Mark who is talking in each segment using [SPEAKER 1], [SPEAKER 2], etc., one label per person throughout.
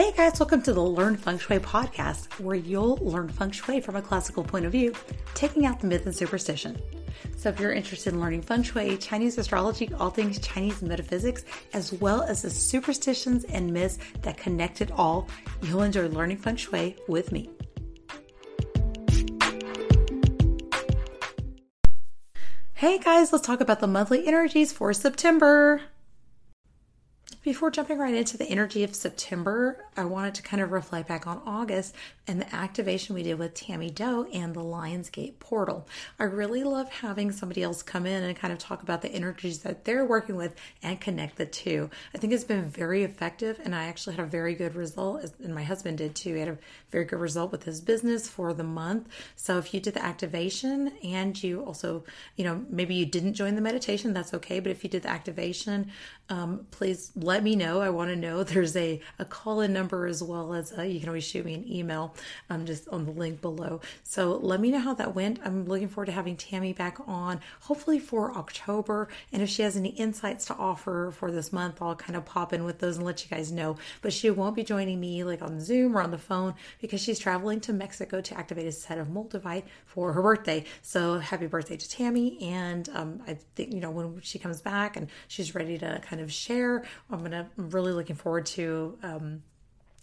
[SPEAKER 1] Hey guys, welcome to the Learn Feng Shui podcast, where you'll learn feng shui from a classical point of view, taking out the myth and superstition. So, if you're interested in learning feng shui, Chinese astrology, all things Chinese metaphysics, as well as the superstitions and myths that connect it all, you'll enjoy learning feng shui with me. Hey guys, let's talk about the monthly energies for September. Before jumping right into the energy of September, I wanted to kind of reflect back on August and the activation we did with Tammy Doe and the Lionsgate portal. I really love having somebody else come in and kind of talk about the energies that they're working with and connect the two. I think it's been very effective, and I actually had a very good result, and my husband did too. He had a very good result with his business for the month. So if you did the activation and you also, you know, maybe you didn't join the meditation, that's okay. But if you did the activation, um, please let me know. I want to know. There's a, a call in number as well as uh, you can always shoot me an email um, just on the link below. So let me know how that went. I'm looking forward to having Tammy back on, hopefully for October. And if she has any insights to offer for this month, I'll kind of pop in with those and let you guys know. But she won't be joining me like on Zoom or on the phone because she's traveling to Mexico to activate a set of Moldavite for her birthday. So happy birthday to Tammy. And um, I think, you know, when she comes back and she's ready to kind of share, I'm to, I'm really looking forward to um,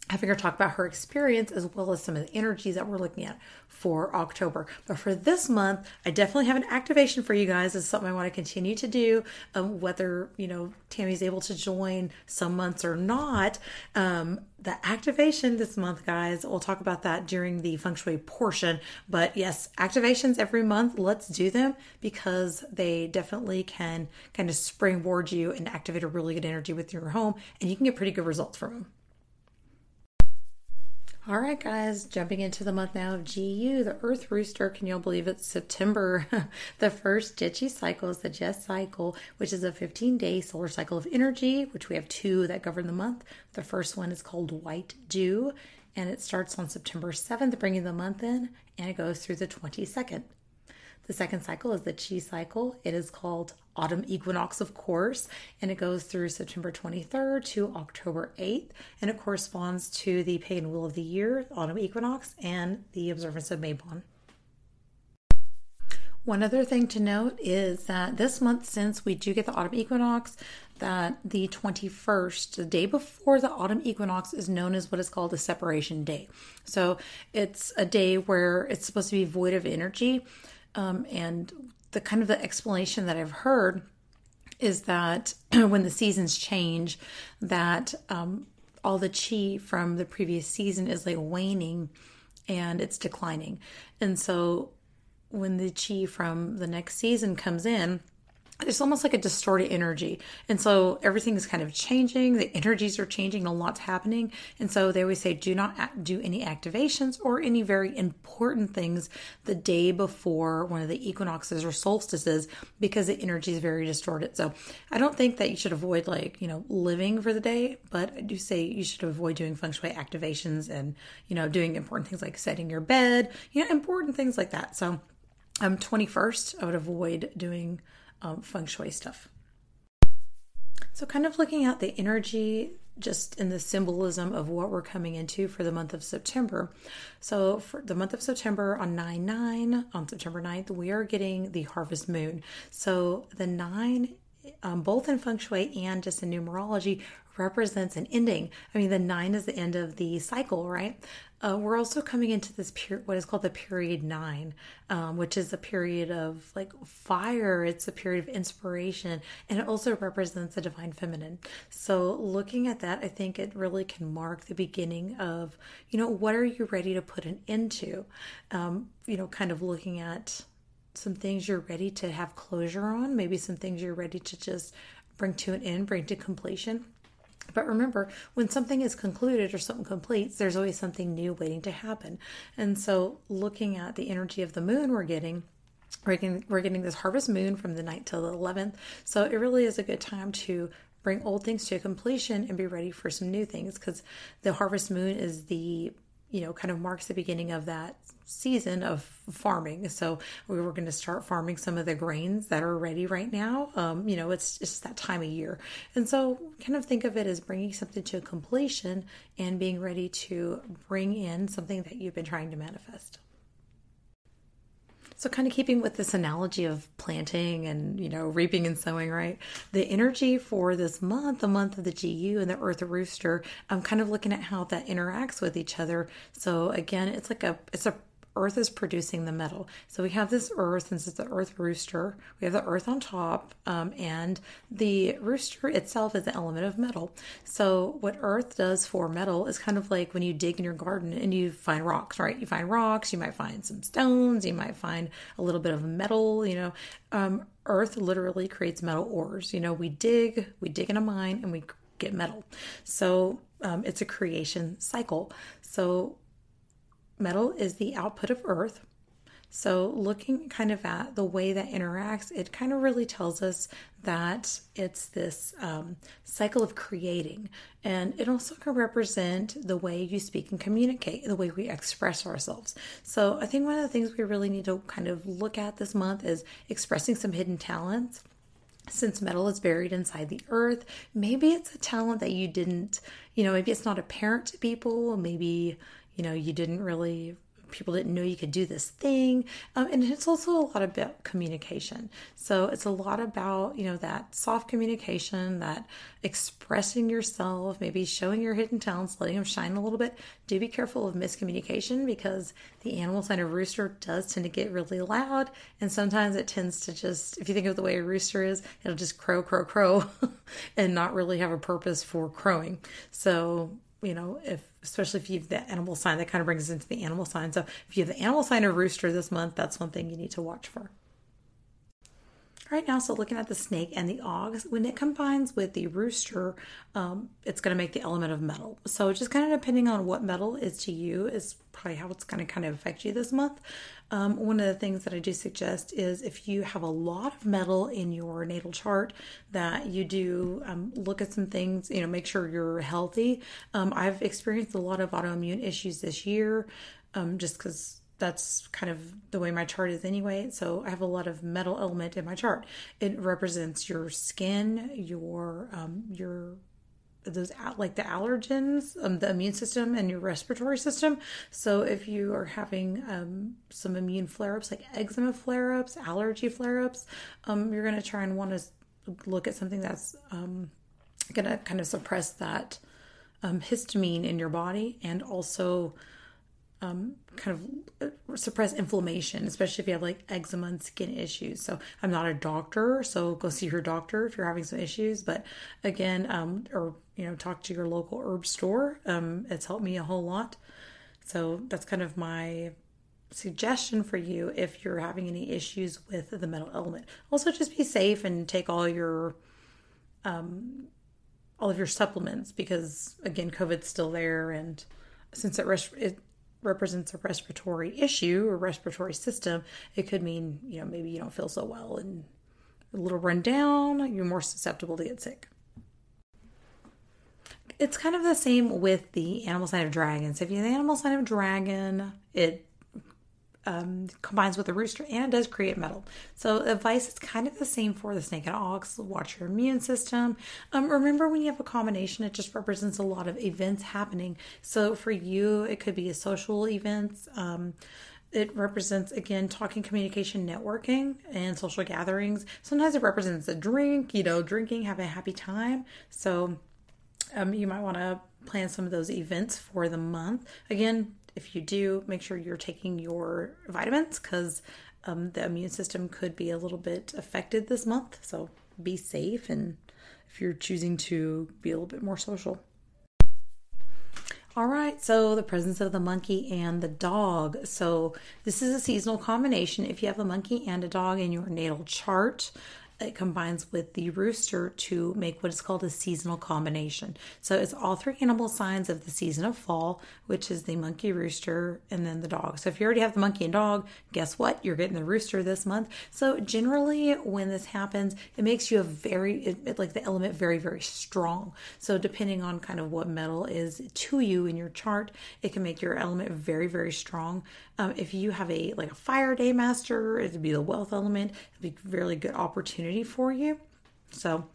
[SPEAKER 1] having her talk about her experience as well as some of the energies that we're looking at for October. But for this month, I definitely have an activation for you guys. It's something I want to continue to do, um, whether you know Tammy's able to join some months or not. Um, the activation this month, guys, we'll talk about that during the feng shui portion. But yes, activations every month, let's do them because they definitely can kind of springboard you and activate a really good energy with your home, and you can get pretty good results from them. All right, guys, jumping into the month now of GU, the Earth Rooster. Can y'all believe it's September? the first Dichi cycle is the Jess cycle, which is a 15 day solar cycle of energy, which we have two that govern the month. The first one is called White Dew, and it starts on September 7th, bringing the month in, and it goes through the 22nd. The second cycle is the Chi cycle. It is called autumn equinox, of course, and it goes through September 23rd to October 8th, and it corresponds to the pagan wheel of the year, autumn equinox, and the observance of Mabon. One other thing to note is that this month, since we do get the autumn equinox, that the 21st, the day before the autumn equinox, is known as what is called a separation day. So it's a day where it's supposed to be void of energy. Um, and the kind of the explanation that I've heard is that when the seasons change, that um, all the chi from the previous season is like waning and it's declining. And so when the chi from the next season comes in, it's almost like a distorted energy. And so everything is kind of changing. The energies are changing. A lot's happening. And so they always say, do not do any activations or any very important things the day before one of the equinoxes or solstices because the energy is very distorted. So I don't think that you should avoid like, you know, living for the day, but I do say you should avoid doing feng shui activations and, you know, doing important things like setting your bed, you know, important things like that. So um, 21st, I would avoid doing um, feng shui stuff. So, kind of looking at the energy just in the symbolism of what we're coming into for the month of September. So, for the month of September on 9 9, on September 9th, we are getting the harvest moon. So, the 9, um, both in feng shui and just in numerology, represents an ending. I mean, the nine is the end of the cycle, right? Uh, we're also coming into this period, what is called the period nine, um, which is a period of like fire. It's a period of inspiration, and it also represents the divine feminine. So, looking at that, I think it really can mark the beginning of, you know, what are you ready to put an end to? Um, you know, kind of looking at some things you're ready to have closure on, maybe some things you're ready to just bring to an end, bring to completion but remember, when something is concluded or something completes, there's always something new waiting to happen. And so, looking at the energy of the moon we're getting, we're getting, we're getting this harvest moon from the 9th till the 11th. So, it really is a good time to bring old things to completion and be ready for some new things because the harvest moon is the, you know, kind of marks the beginning of that season of farming. So we were going to start farming some of the grains that are ready right now. Um, you know, it's just that time of year. And so kind of think of it as bringing something to completion and being ready to bring in something that you've been trying to manifest. So, kind of keeping with this analogy of planting and, you know, reaping and sowing, right? The energy for this month, the month of the GU and the Earth Rooster, I'm kind of looking at how that interacts with each other. So, again, it's like a, it's a Earth is producing the metal. So we have this Earth, this is the Earth rooster. We have the Earth on top, um, and the rooster itself is the element of metal. So what Earth does for metal is kind of like when you dig in your garden and you find rocks, right? You find rocks, you might find some stones, you might find a little bit of metal, you know. Um, Earth literally creates metal ores. You know, we dig, we dig in a mine, and we get metal. So um, it's a creation cycle. So metal is the output of earth. So, looking kind of at the way that interacts, it kind of really tells us that it's this um, cycle of creating. And it also can represent the way you speak and communicate, the way we express ourselves. So, I think one of the things we really need to kind of look at this month is expressing some hidden talents. Since metal is buried inside the earth, maybe it's a talent that you didn't, you know, maybe it's not apparent to people. Maybe you know, you didn't really people didn't know you could do this thing. Um, and it's also a lot about communication. So it's a lot about, you know, that soft communication, that expressing yourself, maybe showing your hidden talents, letting them shine a little bit. Do be careful of miscommunication because the animal sign of rooster does tend to get really loud. And sometimes it tends to just, if you think of the way a rooster is, it'll just crow, crow, crow and not really have a purpose for crowing. So you know, if especially if you have the animal sign, that kind of brings us into the animal sign. So if you have the animal sign of rooster this month, that's one thing you need to watch for. Right now, so looking at the snake and the ox, when it combines with the rooster, um, it's going to make the element of metal. So just kind of depending on what metal is to you is probably how it's going to kind of affect you this month. Um, one of the things that I do suggest is if you have a lot of metal in your natal chart, that you do um, look at some things, you know, make sure you're healthy. Um, I've experienced a lot of autoimmune issues this year um, just because that's kind of the way my chart is anyway. So I have a lot of metal element in my chart. It represents your skin, your um, your those like the allergens, um, the immune system, and your respiratory system. So if you are having um, some immune flare ups, like eczema flare ups, allergy flare ups, um, you're to try and want to look at something that's um, to kind of suppress that um, histamine in your body and also um, kind of uh, suppress inflammation, especially if you have like eczema and skin issues. So I'm not a doctor, so go see your doctor if you're having some issues. But again, um, or you know, talk to your local herb store. Um, it's helped me a whole lot. So that's kind of my suggestion for you if you're having any issues with the metal element. Also, just be safe and take all your um, all of your supplements because again, COVID's still there, and since it, res- it represents a respiratory issue or respiratory system, it could mean, you know, maybe you don't feel so well and a little run down, you're more susceptible to get sick. It's kind of the same with the animal sign of dragon. So if you have the animal sign of dragon, it um, combines with the rooster and does create metal. So advice is kind of the same for the snake and ox. Watch your immune system. Um, remember when you have a combination, it just represents a lot of events happening. So for you, it could be a social events. Um, it represents again talking communication networking and social gatherings sometimes it represents a drink you know drinking having a happy time so um, you might want to plan some of those events for the month again if you do, make sure you're taking your vitamins because um, the immune system could be a little bit affected this month. So be safe and if you're choosing to be a little bit more social. All right, so the presence of the monkey and the dog. So, this is a seasonal combination. If you have a monkey and a dog in your natal chart, it combines with the rooster to make what is called a seasonal combination. So it's all three animal signs of the season of fall, which is the monkey, rooster, and then the dog. So if you already have the monkey and dog, guess what? You're getting the rooster this month. So generally, when this happens, it makes you a very, it, it, like the element very, very strong. So depending on kind of what metal is to you in your chart, it can make your element very, very strong. Um, if you have a like a fire day master, it'd be the wealth element. It'd be a really good opportunity for you. So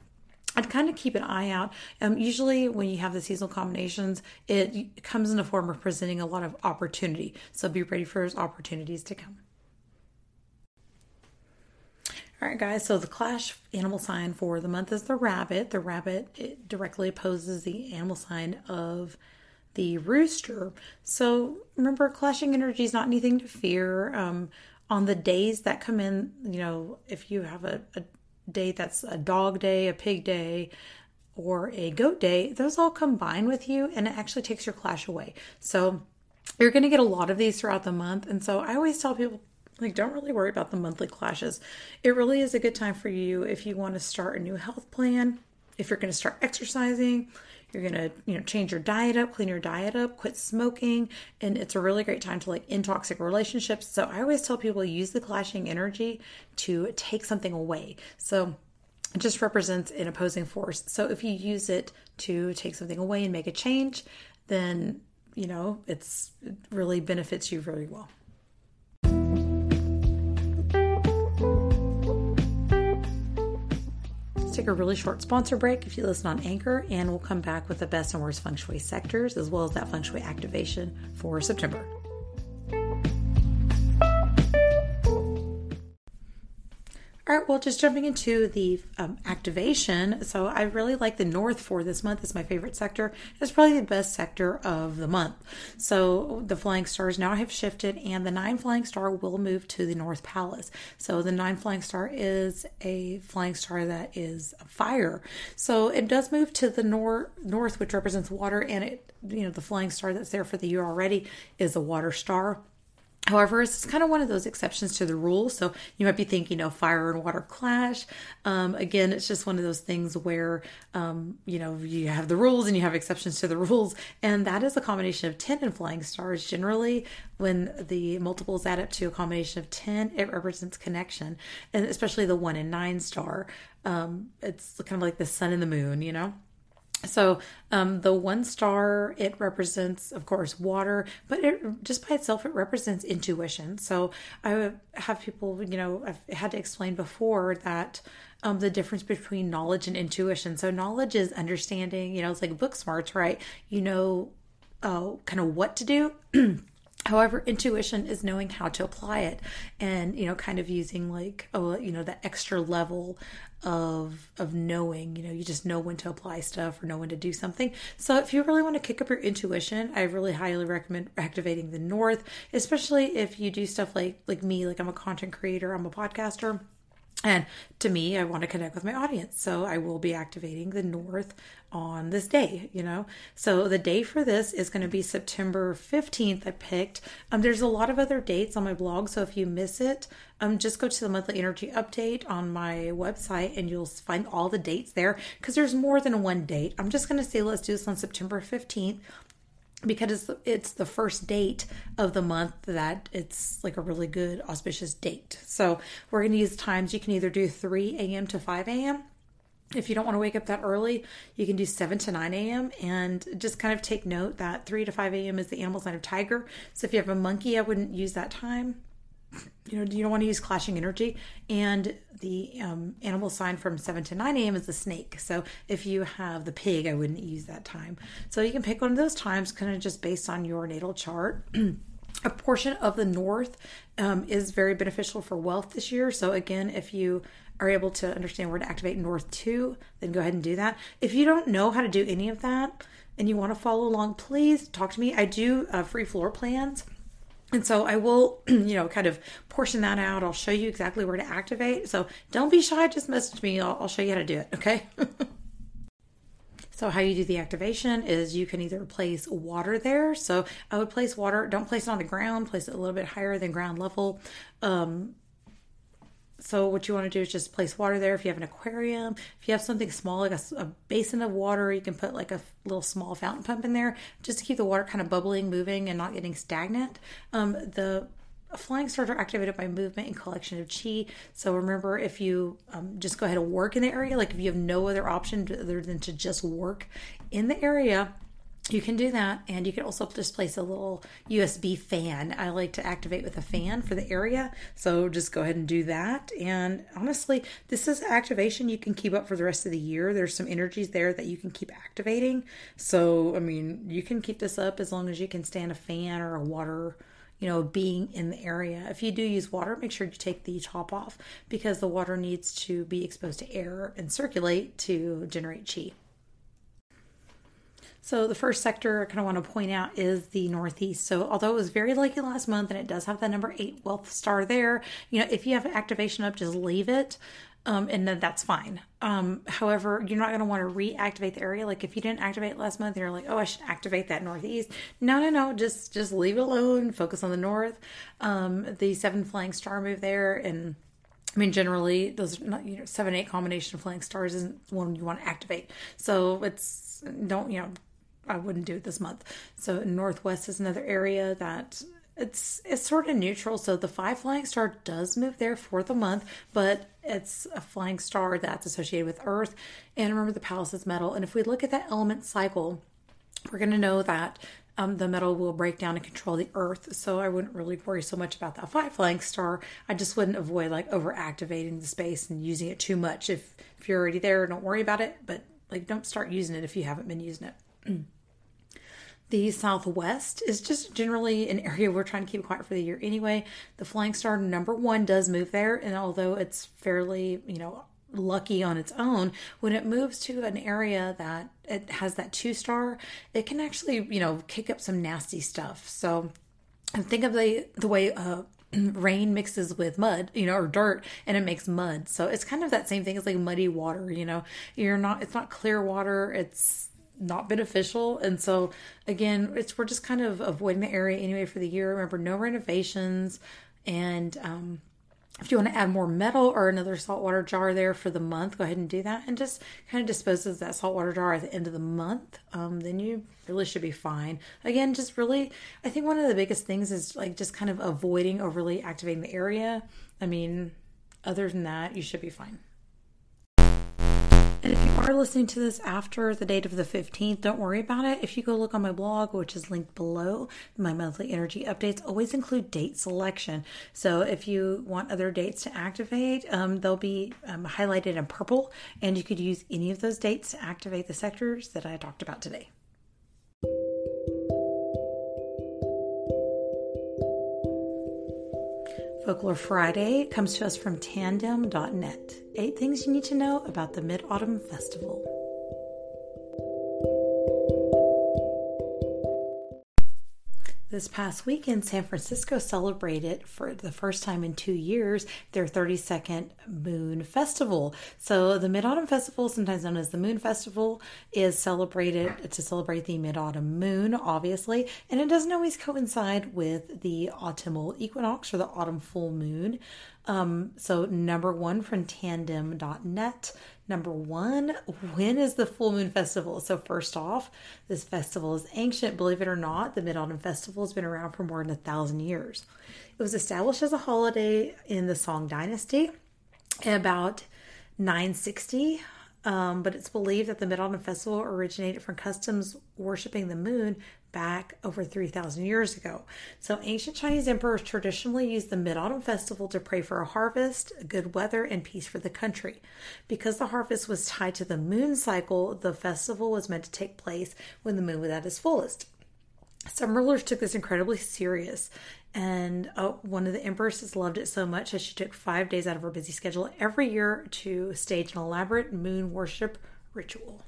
[SPEAKER 1] I'd kind of keep an eye out. Um, usually, when you have the seasonal combinations, it comes in the form of presenting a lot of opportunity. So be ready for those opportunities to come. All right, guys. So the clash animal sign for the month is the rabbit. The rabbit it directly opposes the animal sign of the rooster. So remember, clashing energy is not anything to fear. Um, on the days that come in, you know, if you have a, a day that's a dog day, a pig day, or a goat day, those all combine with you and it actually takes your clash away. So you're going to get a lot of these throughout the month. And so I always tell people, like, don't really worry about the monthly clashes. It really is a good time for you if you want to start a new health plan, if you're going to start exercising, you're going to, you know, change your diet up, clean your diet up, quit smoking, and it's a really great time to like in toxic relationships. So I always tell people use the clashing energy to take something away. So it just represents an opposing force. So if you use it to take something away and make a change, then you know it's it really benefits you very well. Take a really short sponsor break if you listen on Anchor, and we'll come back with the best and worst feng shui sectors as well as that feng shui activation for September. All right, well, just jumping into the um, activation. So, I really like the North for this month. It's my favorite sector. It's probably the best sector of the month. So, the flying stars now have shifted, and the nine flying star will move to the North Palace. So, the nine flying star is a flying star that is fire. So, it does move to the nor- North, which represents water, and it, you know, the flying star that's there for the year already is a water star. However, it's kind of one of those exceptions to the rule. So you might be thinking, you know, fire and water clash. Um, again, it's just one of those things where, um, you know, you have the rules and you have exceptions to the rules. And that is a combination of 10 and flying stars. Generally, when the multiples add up to a combination of 10, it represents connection. And especially the one and nine star. Um, it's kind of like the sun and the moon, you know? So um, the one star it represents, of course, water, but it just by itself it represents intuition. So I have people, you know, I've had to explain before that um, the difference between knowledge and intuition. So knowledge is understanding, you know, it's like book smarts, right? You know, uh, kind of what to do. However, intuition is knowing how to apply it and, you know, kind of using like, oh, you know, that extra level of of knowing you know you just know when to apply stuff or know when to do something. So if you really want to kick up your intuition i really highly recommend activating the north especially if you do stuff like like me like i'm a content creator i'm a podcaster and to me, I want to connect with my audience. So I will be activating the North on this day, you know? So the day for this is going to be September 15th. I picked. Um, there's a lot of other dates on my blog. So if you miss it, um, just go to the monthly energy update on my website and you'll find all the dates there because there's more than one date. I'm just going to say let's do this on September 15th because it's the first date of the month that it's like a really good auspicious date. So we're going to use times. You can either do 3 a.m. to 5 a.m. If you don't want to wake up that early, you can do 7 to 9 a.m. And just kind of take note that 3 to 5 a.m. is the animal sign of tiger. So if you have a monkey, I wouldn't use that time you know, you don't want to use clashing energy. And the um, animal sign from 7 to 9 a.m. is the snake. So if you have the pig, I wouldn't use that time. So you can pick one of those times, kind of just based on your natal chart. a portion of the north um, is very beneficial for wealth this year. So again, if you are able to understand where to activate north 2, then go ahead and do that. If you don't know how to do any of that and you want to follow along, please talk to me. I do uh, free floor plans and so I will, you know, kind of portion that out. I'll show you exactly where to activate. So don't be shy, just message me. I'll, I'll show you how to do it, okay? so, how you do the activation is you can either place water there. So, I would place water, don't place it on the ground, place it a little bit higher than ground level. Um, so what you want to do is just place water there. If you have an aquarium, if you have something small like a, a, basin of water, you can put like a little small fountain pump in there just to keep the water kind of bubbling, moving, and not getting stagnant. Um, the flying stars are activated by movement and collection of chi. So remember, if you um, just go ahead and work in the area, like if you have no other option other than to just work in the area, you can do that, and you can also just place a little USB fan. I like to activate with a fan for the area, so just go ahead and do that. And honestly, this is activation you can keep up for the rest of the year. There's some energies there that you can keep activating. So, I mean, you can keep this up as long as you can stand a fan or a water you know, being in the area. If you do use water, make sure you take the top off because the water needs to be exposed to air and circulate to generate chi. So the first sector I kind of want to point out is the Northeast. So although it was very lucky last month and it does have that number eight wealth star there, you know, if you have activation up, just leave it. Um, and then that's fine. Um, however, you're not going to want to reactivate the area. Like if you didn't activate last month, you're like, oh, I should activate that northeast. No, no, no. Just just leave it alone. Focus on the north. Um, the seven flying star move there, and I mean, generally, those not, you know seven eight combination of flying stars isn't one you want to activate. So it's don't you know I wouldn't do it this month. So Northwest is another area that it's it's sort of neutral. So the five flying star does move there for the month, but it's a flying star that's associated with Earth. And remember, the palace is metal. And if we look at that element cycle, we're going to know that um, the metal will break down and control the Earth. So I wouldn't really worry so much about that five flying star. I just wouldn't avoid like over activating the space and using it too much. If if you're already there, don't worry about it. But like, don't start using it if you haven't been using it. The Southwest is just generally an area we're trying to keep quiet for the year anyway. The Flying Star number one does move there, and although it's fairly, you know, lucky on its own, when it moves to an area that it has that two star, it can actually, you know, kick up some nasty stuff. So think of the the way uh, rain mixes with mud, you know, or dirt and it makes mud. So it's kind of that same thing as like muddy water, you know. You're not it's not clear water, it's not beneficial. And so again, it's we're just kind of avoiding the area anyway for the year. Remember, no renovations, and um, if you want to add more metal or another saltwater jar there for the month, go ahead and do that, and just kind of dispose of that saltwater jar at the end of the month. Um, then you really should be fine. Again, just really, I think one of the biggest things is like just kind of avoiding overly activating the area. I mean, other than that, you should be fine. And if you are listening to this after the date of the 15th, don't worry about it. If you go look on my blog, which is linked below, my monthly energy updates always include date selection. So if you want other dates to activate, um, they'll be um, highlighted in purple, and you could use any of those dates to activate the sectors that I talked about today. Folklore Friday comes to us from tandem.net. Eight things you need to know about the Mid Autumn Festival. This past weekend, San Francisco celebrated for the first time in two years their 32nd Moon Festival. So, the Mid Autumn Festival, sometimes known as the Moon Festival, is celebrated to celebrate the mid autumn moon, obviously, and it doesn't always coincide with the autumnal equinox or the autumn full moon. Um, so, number one from tandem.net Number one, when is the Full Moon Festival? So, first off, this festival is ancient. Believe it or not, the Mid Autumn Festival has been around for more than a thousand years. It was established as a holiday in the Song Dynasty in about 960 um, but it's believed that the Mid Autumn Festival originated from customs worshiping the moon back over 3,000 years ago. So, ancient Chinese emperors traditionally used the Mid Autumn Festival to pray for a harvest, good weather, and peace for the country. Because the harvest was tied to the moon cycle, the festival was meant to take place when the moon was at its fullest. Some rulers took this incredibly serious, and uh, one of the empresses loved it so much that she took five days out of her busy schedule every year to stage an elaborate moon worship ritual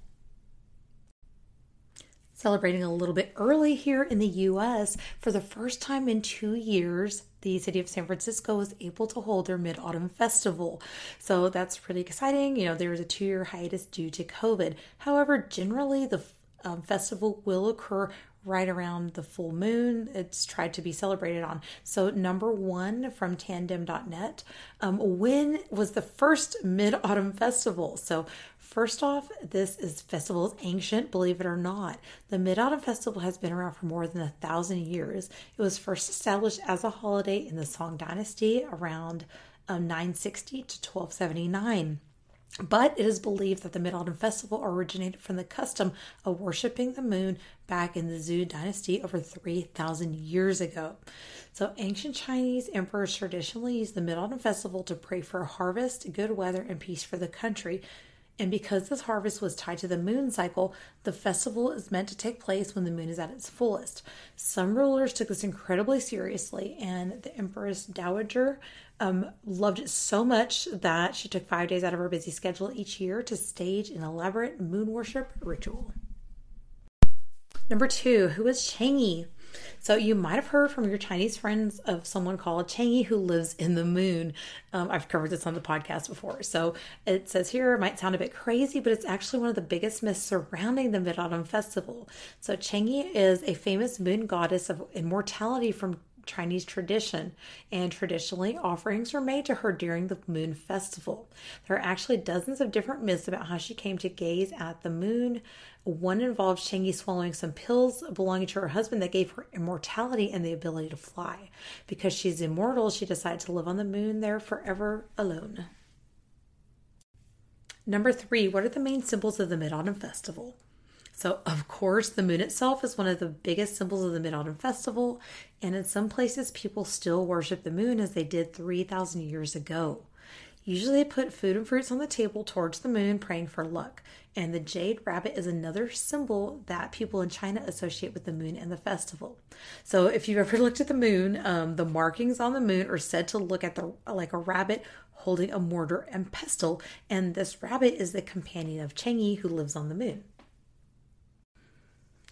[SPEAKER 1] celebrating a little bit early here in the US. For the first time in two years, the city of San Francisco was able to hold their Mid Autumn Festival. So that's pretty exciting. You know, there was a two year hiatus due to COVID. However, generally, the um, festival will occur right around the full moon. It's tried to be celebrated on. So, number one from tandem.net, um, when was the first Mid Autumn Festival? So, First off, this is festival is ancient, believe it or not. The Mid Autumn Festival has been around for more than a thousand years. It was first established as a holiday in the Song Dynasty around um, 960 to 1279. But it is believed that the Mid Autumn Festival originated from the custom of worshiping the moon back in the Zhou dynasty over 3,000 years ago. So, ancient Chinese emperors traditionally used the Mid Autumn Festival to pray for harvest, good weather, and peace for the country. And because this harvest was tied to the moon cycle, the festival is meant to take place when the moon is at its fullest. Some rulers took this incredibly seriously, and the Empress Dowager um, loved it so much that she took five days out of her busy schedule each year to stage an elaborate moon worship ritual. Number two, who is Chang'e? So you might have heard from your Chinese friends of someone called Chang'e who lives in the moon. Um, I've covered this on the podcast before. So it says here, it might sound a bit crazy, but it's actually one of the biggest myths surrounding the Mid Autumn Festival. So Chang'e is a famous moon goddess of immortality from Chinese tradition, and traditionally offerings were made to her during the moon festival. There are actually dozens of different myths about how she came to gaze at the moon. One involved Chang'e swallowing some pills belonging to her husband that gave her immortality and the ability to fly. Because she's immortal, she decided to live on the moon there forever alone. Number three, what are the main symbols of the Mid Autumn Festival? So, of course, the moon itself is one of the biggest symbols of the Mid Autumn Festival, and in some places, people still worship the moon as they did 3,000 years ago. Usually, they put food and fruits on the table towards the moon, praying for luck. And the jade rabbit is another symbol that people in China associate with the moon and the festival. So, if you've ever looked at the moon, um, the markings on the moon are said to look at the like a rabbit holding a mortar and pestle, and this rabbit is the companion of Chang'e who lives on the moon.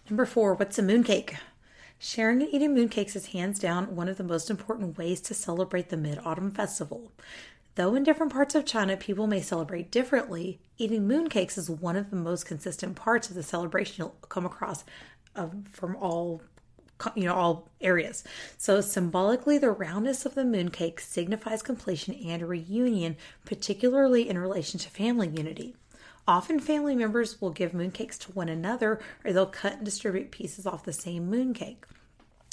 [SPEAKER 1] Number four, what's a mooncake? Sharing and eating mooncakes is hands down one of the most important ways to celebrate the Mid Autumn Festival. Though in different parts of China people may celebrate differently, eating mooncakes is one of the most consistent parts of the celebration you'll come across um, from all you know all areas. So symbolically the roundness of the mooncake signifies completion and reunion, particularly in relation to family unity. Often, family members will give mooncakes to one another or they'll cut and distribute pieces off the same mooncake.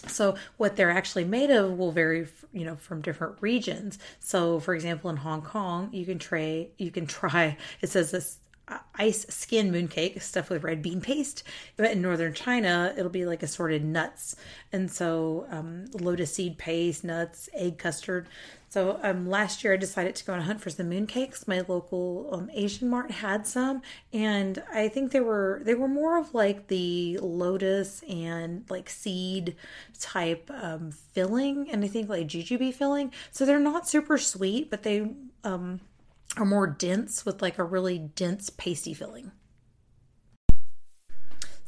[SPEAKER 1] So, what they're actually made of will vary, you know, from different regions. So, for example, in Hong Kong, you can try, you can try. It says this uh, ice skin mooncake stuffed with red bean paste. But in northern China, it'll be like assorted nuts, and so um, lotus seed paste, nuts, egg custard. So um, last year I decided to go on a hunt for some mooncakes. My local um, Asian mart had some, and I think they were they were more of like the lotus and like seed type um, filling, and I think like jujube filling. So they're not super sweet, but they um, are more dense with like a really dense pasty filling.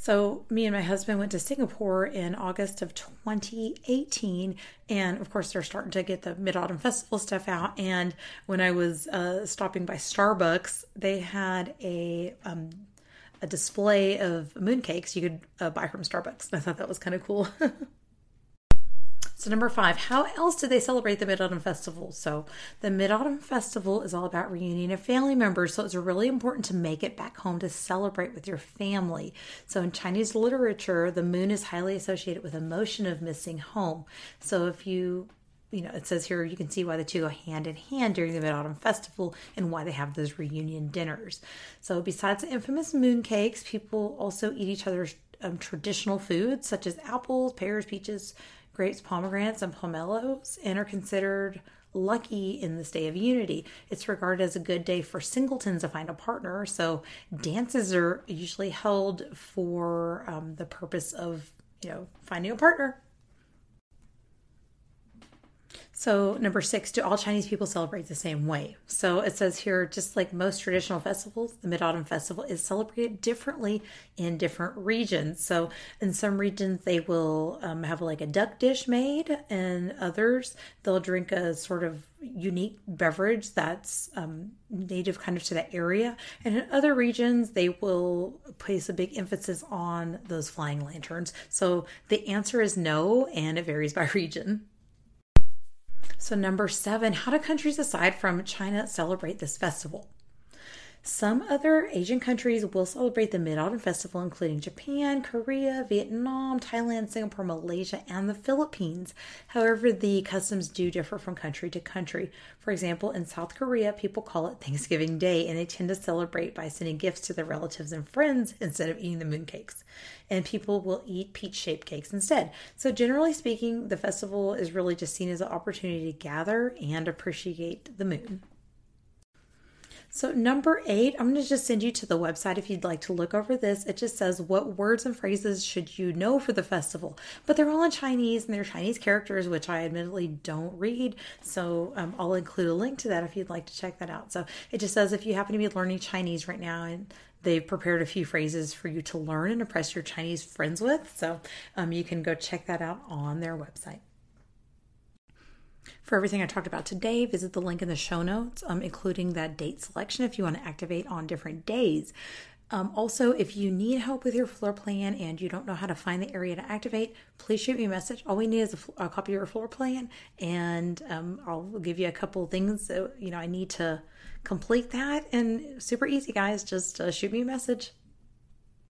[SPEAKER 1] So, me and my husband went to Singapore in August of 2018. And of course, they're starting to get the Mid Autumn Festival stuff out. And when I was uh, stopping by Starbucks, they had a um, a display of mooncakes you could uh, buy from Starbucks. I thought that was kind of cool. So, number five, how else do they celebrate the Mid Autumn Festival? So, the Mid Autumn Festival is all about reunion of family members. So, it's really important to make it back home to celebrate with your family. So, in Chinese literature, the moon is highly associated with emotion of missing home. So, if you you know, it says here you can see why the two go hand in hand during the Mid Autumn Festival and why they have those reunion dinners. So, besides the infamous moon cakes, people also eat each other's um, traditional foods such as apples, pears, peaches, grapes, pomegranates, and pomelos, and are considered lucky in this day of unity. It's regarded as a good day for singletons to find a partner. So dances are usually held for um, the purpose of, you know, finding a partner. So, number six, do all Chinese people celebrate the same way? So, it says here, just like most traditional festivals, the Mid Autumn Festival is celebrated differently in different regions. So, in some regions, they will um, have like a duck dish made, and others, they'll drink a sort of unique beverage that's um, native kind of to that area. And in other regions, they will place a big emphasis on those flying lanterns. So, the answer is no, and it varies by region. So, number seven, how do countries aside from China celebrate this festival? Some other Asian countries will celebrate the Mid Autumn Festival, including Japan, Korea, Vietnam, Thailand, Singapore, Malaysia, and the Philippines. However, the customs do differ from country to country. For example, in South Korea, people call it Thanksgiving Day and they tend to celebrate by sending gifts to their relatives and friends instead of eating the mooncakes. And people will eat peach shaped cakes instead. So, generally speaking, the festival is really just seen as an opportunity to gather and appreciate the moon. So, number eight, I'm going to just send you to the website if you'd like to look over this. It just says what words and phrases should you know for the festival, but they're all in Chinese and they're Chinese characters, which I admittedly don't read. So, um, I'll include a link to that if you'd like to check that out. So, it just says if you happen to be learning Chinese right now and they've prepared a few phrases for you to learn and impress your Chinese friends with. So, um, you can go check that out on their website. For everything I talked about today, visit the link in the show notes, um, including that date selection if you want to activate on different days. Um, also, if you need help with your floor plan and you don't know how to find the area to activate, please shoot me a message. All we need is a, a copy of your floor plan, and um, I'll give you a couple things that you know I need to complete that. And super easy, guys. Just uh, shoot me a message.